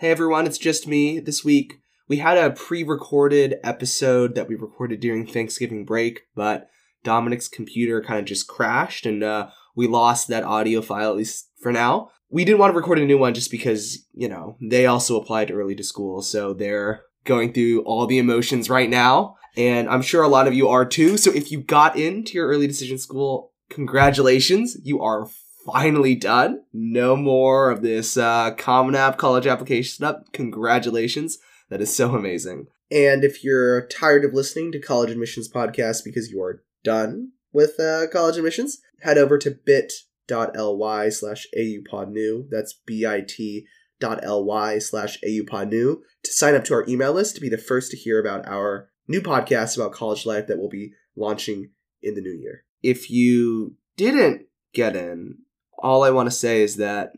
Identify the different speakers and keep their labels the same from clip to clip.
Speaker 1: Hey everyone, it's just me. This week we had a pre-recorded episode that we recorded during Thanksgiving break, but Dominic's computer kind of just crashed and uh, we lost that audio file at least for now. We didn't want to record a new one just because, you know, they also applied early to school, so they're going through all the emotions right now. And I'm sure a lot of you are too. So if you got into your early decision school, congratulations. You are finally done. No more of this uh, Common App college application stuff. Congratulations. That is so amazing. And if you're tired of listening to college admissions podcasts because you are done with uh, college admissions, head over to bit.ly slash aupodnew. That's b i t bit.ly slash aupodnew to sign up to our email list to be the first to hear about our new podcast about college life that we'll be launching in the new year. If you didn't get in, all I want to say is that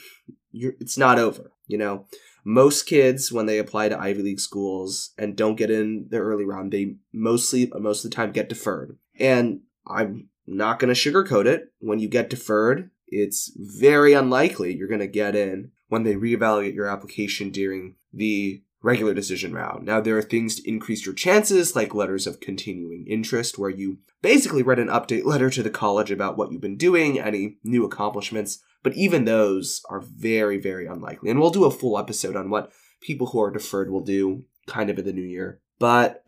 Speaker 1: it's not over. You know, most kids when they apply to Ivy League schools and don't get in the early round, they mostly most of the time get deferred. And I'm not going to sugarcoat it. When you get deferred, it's very unlikely you're going to get in when they reevaluate your application during the regular decision round. Now, there are things to increase your chances, like letters of continuing interest, where you basically write an update letter to the college about what you've been doing, any new accomplishments, but even those are very, very unlikely. And we'll do a full episode on what people who are deferred will do kind of in the new year. But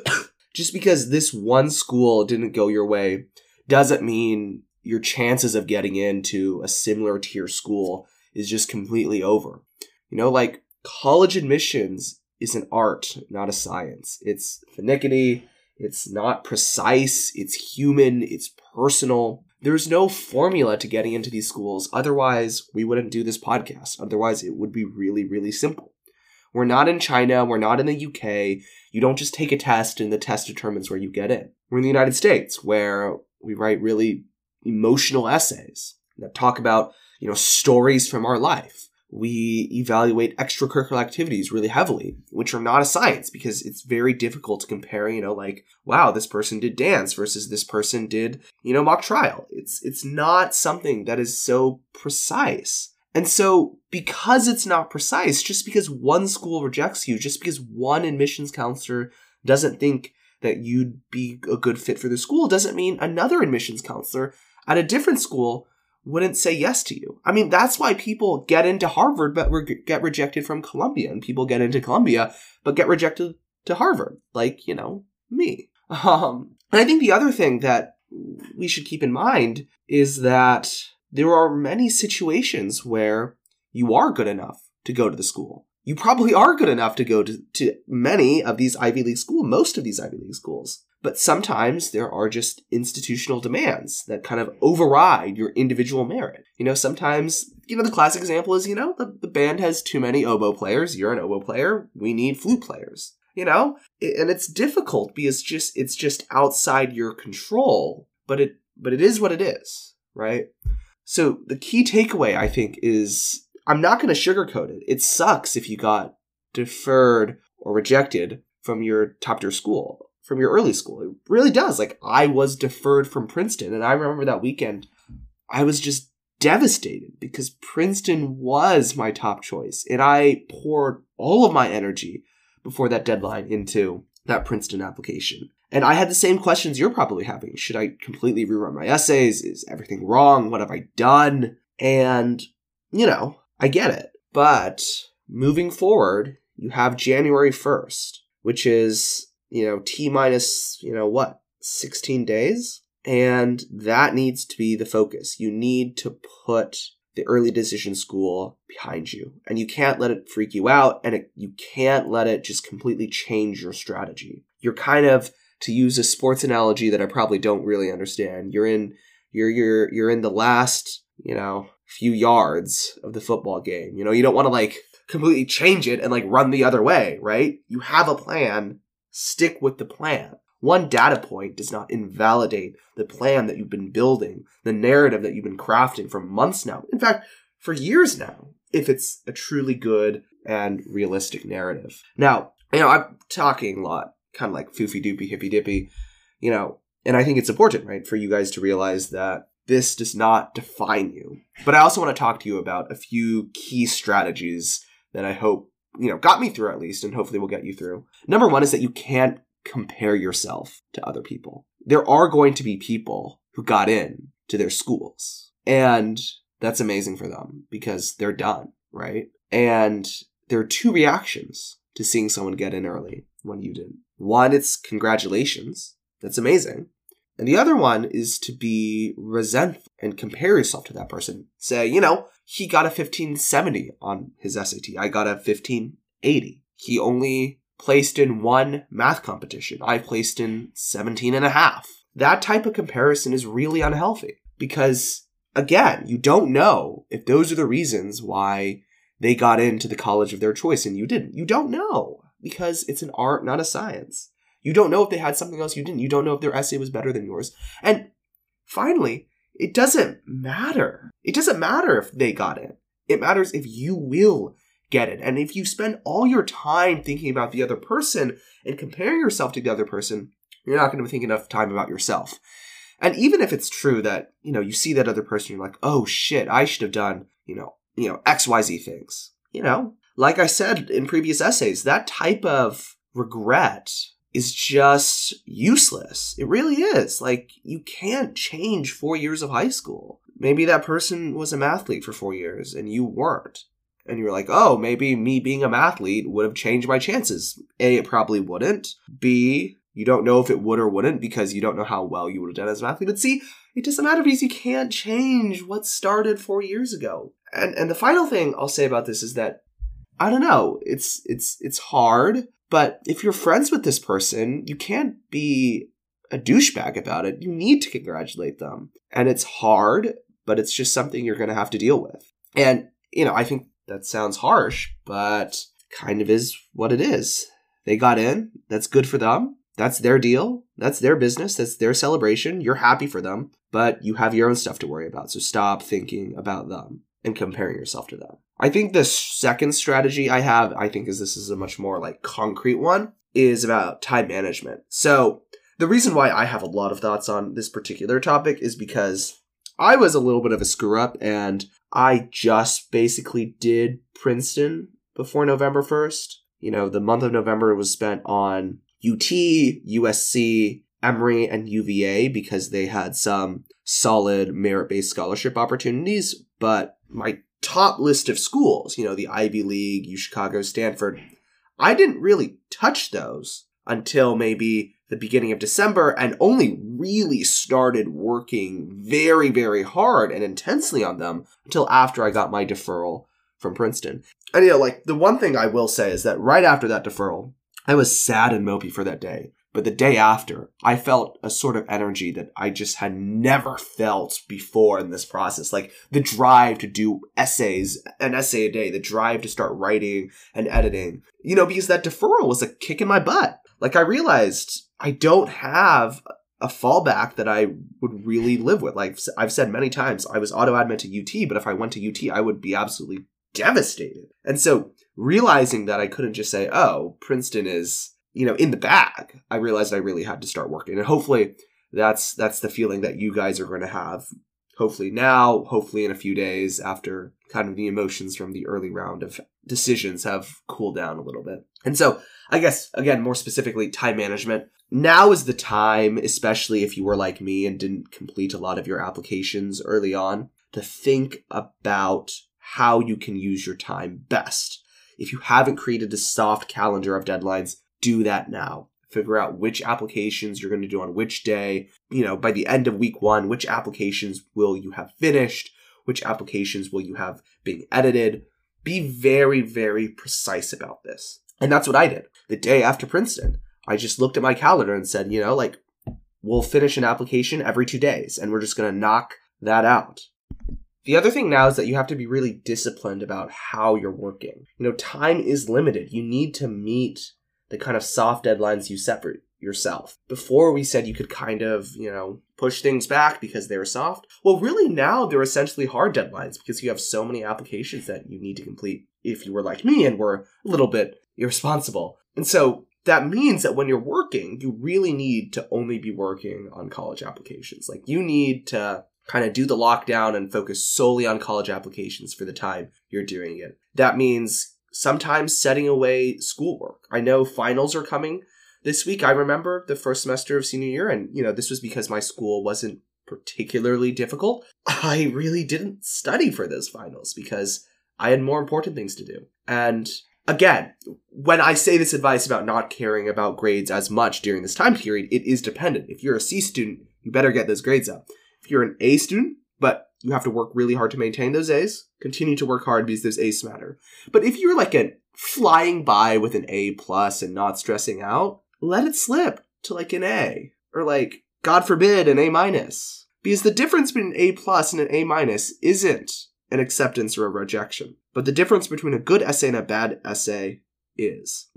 Speaker 1: just because this one school didn't go your way doesn't mean your chances of getting into a similar tier school is just completely over. You know, like college admissions is an art, not a science. It's finicky, it's not precise, it's human, it's personal. There's no formula to getting into these schools. Otherwise, we wouldn't do this podcast. Otherwise, it would be really, really simple. We're not in China, we're not in the UK. You don't just take a test and the test determines where you get in. We're in the United States where we write really emotional essays that talk about, you know, stories from our life we evaluate extracurricular activities really heavily, which are not a science because it's very difficult to compare, you know, like, wow, this person did dance versus this person did, you know, mock trial. It's it's not something that is so precise. And so because it's not precise, just because one school rejects you, just because one admissions counselor doesn't think that you'd be a good fit for the school doesn't mean another admissions counselor at a different school wouldn't say yes to you. I mean, that's why people get into Harvard but re- get rejected from Columbia, and people get into Columbia but get rejected to Harvard, like, you know, me. Um, and I think the other thing that we should keep in mind is that there are many situations where you are good enough to go to the school. You probably are good enough to go to, to many of these Ivy League schools, most of these Ivy League schools. But sometimes there are just institutional demands that kind of override your individual merit. You know, sometimes, you know, the classic example is, you know, the, the band has too many oboe players. You're an oboe player. We need flute players. You know, and it's difficult because just it's just outside your control. But it but it is what it is, right? So the key takeaway I think is I'm not going to sugarcoat it. It sucks if you got deferred or rejected from your top tier school from your early school. It really does. Like I was deferred from Princeton, and I remember that weekend. I was just devastated because Princeton was my top choice, and I poured all of my energy before that deadline into that Princeton application. And I had the same questions you're probably having. Should I completely rewrite my essays? Is everything wrong? What have I done? And, you know, I get it. But moving forward, you have January 1st, which is you know, T minus, you know, what, 16 days? And that needs to be the focus. You need to put the early decision school behind you. And you can't let it freak you out and it, you can't let it just completely change your strategy. You're kind of to use a sports analogy that I probably don't really understand. You're in you're you're you're in the last, you know, few yards of the football game. You know, you don't want to like completely change it and like run the other way, right? You have a plan Stick with the plan. One data point does not invalidate the plan that you've been building, the narrative that you've been crafting for months now. In fact, for years now, if it's a truly good and realistic narrative. Now, you know, I'm talking a lot, kind of like foofy doopy, hippy dippy, you know, and I think it's important, right, for you guys to realize that this does not define you. But I also want to talk to you about a few key strategies that I hope, you know, got me through at least, and hopefully will get you through. Number one is that you can't compare yourself to other people. There are going to be people who got in to their schools, and that's amazing for them because they're done, right? And there are two reactions to seeing someone get in early when you didn't. One, it's congratulations. That's amazing. And the other one is to be resentful and compare yourself to that person. Say, you know, he got a 1570 on his SAT. I got a 1580. He only placed in one math competition. I placed in 17 and a half. That type of comparison is really unhealthy because, again, you don't know if those are the reasons why they got into the college of their choice and you didn't. You don't know because it's an art, not a science. You don't know if they had something else you didn't. You don't know if their essay was better than yours. And finally, it doesn't matter. It doesn't matter if they got it. It matters if you will get it. And if you spend all your time thinking about the other person and comparing yourself to the other person, you're not going to be thinking enough time about yourself. And even if it's true that, you know, you see that other person, you're like, oh shit, I should have done, you know, you know, XYZ things. You know, like I said in previous essays, that type of regret is just useless. It really is. Like, you can't change four years of high school. Maybe that person was a mathlete for four years and you weren't. And you're like, oh, maybe me being a mathlete would have changed my chances. A, it probably wouldn't. B, you don't know if it would or wouldn't because you don't know how well you would have done as a mathlete. But C, it doesn't matter because you can't change what started four years ago. And and the final thing I'll say about this is that I don't know. It's it's it's hard but if you're friends with this person, you can't be a douchebag about it. You need to congratulate them. And it's hard, but it's just something you're going to have to deal with. And, you know, I think that sounds harsh, but kind of is what it is. They got in. That's good for them. That's their deal. That's their business. That's their celebration. You're happy for them, but you have your own stuff to worry about. So stop thinking about them and comparing yourself to them. I think the second strategy I have, I think is this is a much more like concrete one, is about time management. So the reason why I have a lot of thoughts on this particular topic is because I was a little bit of a screw up and I just basically did Princeton before November 1st. You know, the month of November was spent on UT, USC, Emory, and UVA because they had some solid merit based scholarship opportunities. But my top list of schools, you know, the Ivy League, U Chicago, Stanford, I didn't really touch those until maybe the beginning of December and only really started working very, very hard and intensely on them until after I got my deferral from Princeton. And you know, like the one thing I will say is that right after that deferral, I was sad and mopey for that day but the day after, I felt a sort of energy that I just had never felt before in this process. Like the drive to do essays, an essay a day, the drive to start writing and editing. You know, because that deferral was a kick in my butt. Like I realized I don't have a fallback that I would really live with. Like I've said many times, I was auto admit to UT, but if I went to UT, I would be absolutely devastated. And so realizing that I couldn't just say, oh, Princeton is you know, in the bag, I realized I really had to start working. And hopefully that's that's the feeling that you guys are going to have. Hopefully now, hopefully in a few days after kind of the emotions from the early round of decisions have cooled down a little bit. And so, I guess again, more specifically time management. Now is the time, especially if you were like me and didn't complete a lot of your applications early on, to think about how you can use your time best. If you haven't created a soft calendar of deadlines, do that now. Figure out which applications you're going to do on which day. You know, by the end of week one, which applications will you have finished? Which applications will you have being edited? Be very, very precise about this. And that's what I did. The day after Princeton, I just looked at my calendar and said, you know, like, we'll finish an application every two days and we're just going to knock that out. The other thing now is that you have to be really disciplined about how you're working. You know, time is limited. You need to meet the kind of soft deadlines you set for yourself. Before we said you could kind of, you know, push things back because they were soft. Well, really now they're essentially hard deadlines because you have so many applications that you need to complete if you were like me and were a little bit irresponsible. And so that means that when you're working, you really need to only be working on college applications. Like you need to kind of do the lockdown and focus solely on college applications for the time you're doing it. That means sometimes setting away schoolwork. I know finals are coming this week. I remember the first semester of senior year, and you know, this was because my school wasn't particularly difficult. I really didn't study for those finals because I had more important things to do. And again, when I say this advice about not caring about grades as much during this time period, it is dependent. If you're a C student, you better get those grades up. If you're an A student, but you have to work really hard to maintain those A's, continue to work hard because those A's matter. But if you're like a flying by with an A plus and not stressing out, let it slip to like an A or like God forbid an A minus. Because the difference between an A plus and an A minus isn't an acceptance or a rejection. But the difference between a good essay and a bad essay is.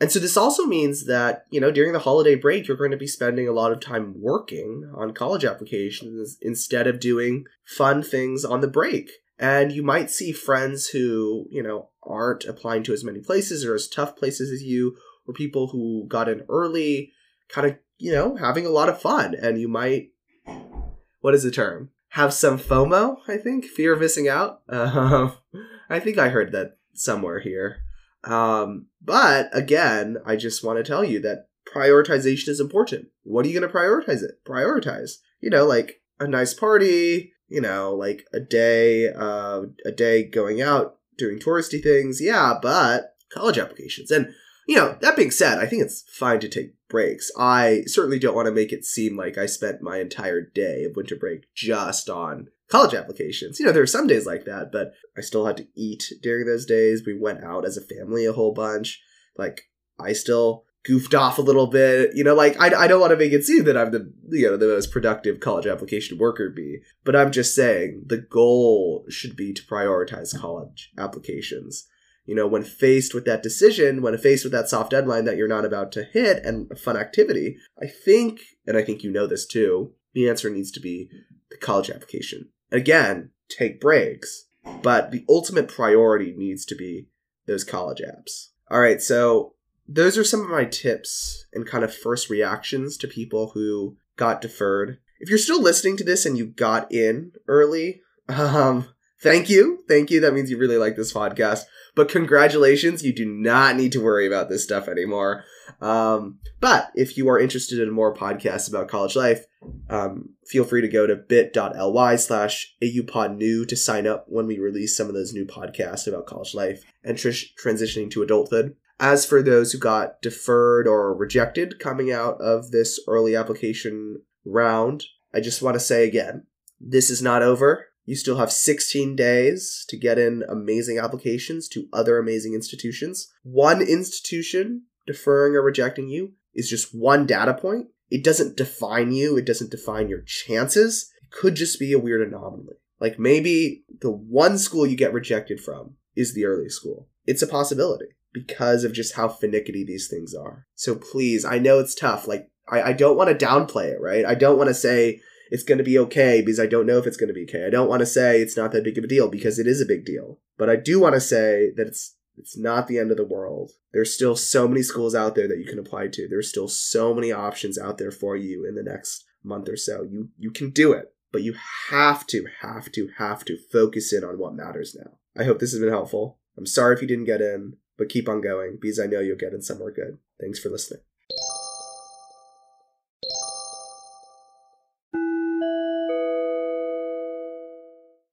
Speaker 1: And so this also means that, you know, during the holiday break, you're going to be spending a lot of time working on college applications instead of doing fun things on the break. And you might see friends who, you know, aren't applying to as many places or as tough places as you, or people who got in early, kind of, you know, having a lot of fun. And you might, what is the term? Have some FOMO, I think, fear of missing out. Uh, I think I heard that somewhere here. Um, but again, I just want to tell you that prioritization is important. What are you going to prioritize it? Prioritize. You know, like a nice party, you know, like a day, uh, a day going out doing touristy things. Yeah, but college applications. And, you know, that being said, I think it's fine to take breaks. I certainly don't want to make it seem like I spent my entire day of winter break just on college applications. You know, there were some days like that, but I still had to eat during those days. We went out as a family a whole bunch. Like, I still goofed off a little bit. You know, like, I, I don't want to make it seem that I'm the, you know, the most productive college application worker be, but I'm just saying the goal should bee to prioritize college applications. You know, when faced with that decision, when faced with that soft deadline that you're not about to hit and a fun activity, I think, and I think you know this too, the answer needs to be the college application. Again, take breaks, but the ultimate priority needs to be those college apps. All right, so those are some of my tips and kind of first reactions to people who got deferred. If you're still listening to this and you got in early, um, thank you. Thank you. That means you really like this podcast. But congratulations, you do not need to worry about this stuff anymore. Um, but if you are interested in more podcasts about college life, um, feel free to go to bit.ly slash aupodnew to sign up when we release some of those new podcasts about college life and tr- transitioning to adulthood. As for those who got deferred or rejected coming out of this early application round, I just want to say again, this is not over. You still have 16 days to get in amazing applications to other amazing institutions. One institution deferring or rejecting you is just one data point. It doesn't define you, it doesn't define your chances. It could just be a weird anomaly. Like maybe the one school you get rejected from is the early school. It's a possibility because of just how finicky these things are. So please, I know it's tough. Like, I, I don't want to downplay it, right? I don't want to say it's going to be okay because I don't know if it's going to be okay. I don't want to say it's not that big of a deal because it is a big deal. But I do want to say that it's it's not the end of the world. There's still so many schools out there that you can apply to. There's still so many options out there for you in the next month or so. You you can do it, but you have to have to have to focus in on what matters now. I hope this has been helpful. I'm sorry if you didn't get in, but keep on going because I know you'll get in somewhere good. Thanks for listening.